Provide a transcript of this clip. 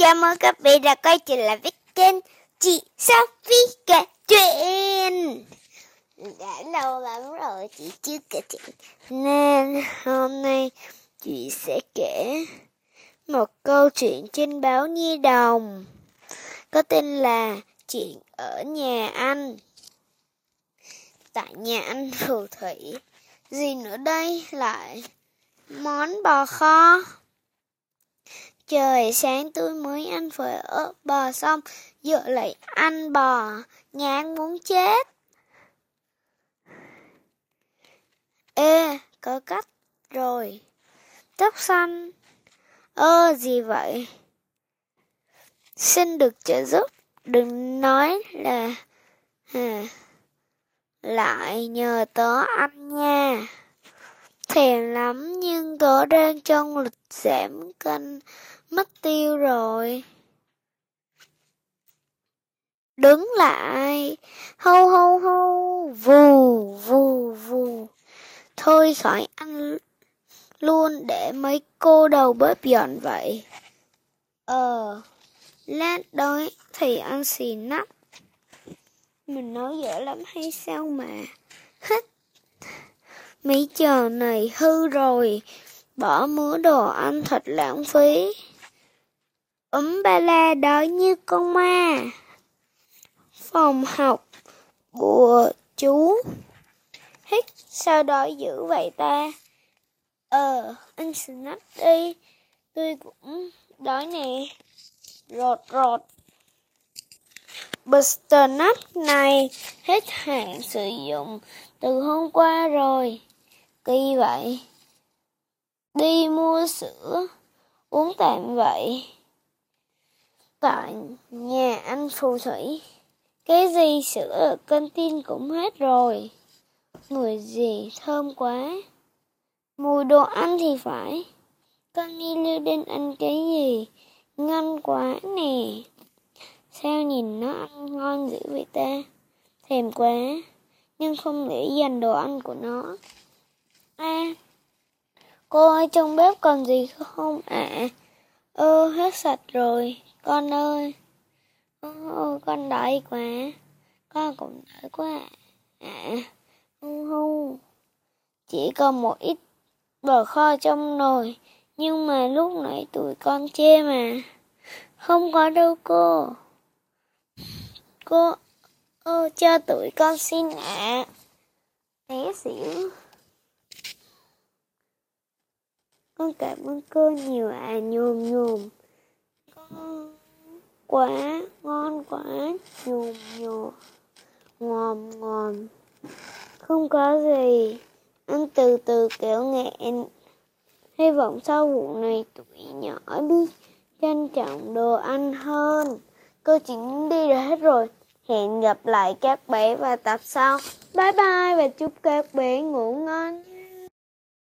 Chào mừng các bạn đã quay trở lại với kênh Chị Sophie kể chuyện. Đã lâu lắm rồi chị chưa kể chuyện. Nên hôm nay chị sẽ kể một câu chuyện trên báo Nhi Đồng. Có tên là Chuyện ở nhà anh. Tại nhà anh phù thủy, Gì nữa đây? Lại Món bò kho. Trời sáng tôi mới ăn phở ớt bò xong, giờ lại ăn bò, ngán muốn chết. Ê, có cách rồi. Tóc xanh. Ơ, gì vậy? Xin được trợ giúp, đừng nói là... À, lại nhờ tớ ăn nha. Thèm lắm nhưng tớ đang trong lịch giảm cân mất tiêu rồi. Đứng lại, hâu hâu hâu, vù vù vù. Thôi khỏi ăn luôn để mấy cô đầu bếp dọn vậy. Ờ, lát đói thì ăn xì nắp. Mình nói dở lắm hay sao mà? Hít. Mấy chờ này hư rồi, bỏ mứa đồ ăn thật lãng phí. Ấm ba la đói như con ma. Phòng học, bùa chú. Hít, sao đói dữ vậy ta? Ờ, anh snack đi. Tôi cũng đói nè. Rột rột. Buster Nut này hết hạn sử dụng từ hôm qua rồi. Kỳ vậy. Đi mua sữa, uống tạm vậy. Tại nhà anh phù thủy, cái gì sữa ở canteen cũng hết rồi. Mùi gì thơm quá. Mùi đồ ăn thì phải. Con đi lưu đến ăn cái gì? Ngon quá nè. Sao nhìn nó ăn ngon dữ vậy ta? Thèm quá. Nhưng không để dành đồ ăn của nó. À, cô ơi trong bếp còn gì không ạ? À? Ơ, hết sạch rồi. Con ơi, ô, con đợi quá, con cũng đợi quá. À, hu chỉ còn một ít bờ kho trong nồi, nhưng mà lúc nãy tụi con chê mà. Không có đâu cô. Cô, ơ cho tụi con xin ạ. À. Té xỉu. Con cảm ơn cô nhiều à, nhồm nhồm. Quá ngon quá nhùm nhùm ngòm ngòm. không có gì. Ăn từ từ kiểu nghẹn. Hy vọng sau vụ này tụi nhỏ biết trân trọng đồ ăn hơn. Cô chính đi rồi hết rồi. Hẹn gặp lại các bé vào tập sau. Bye bye và chúc các bé ngủ ngon.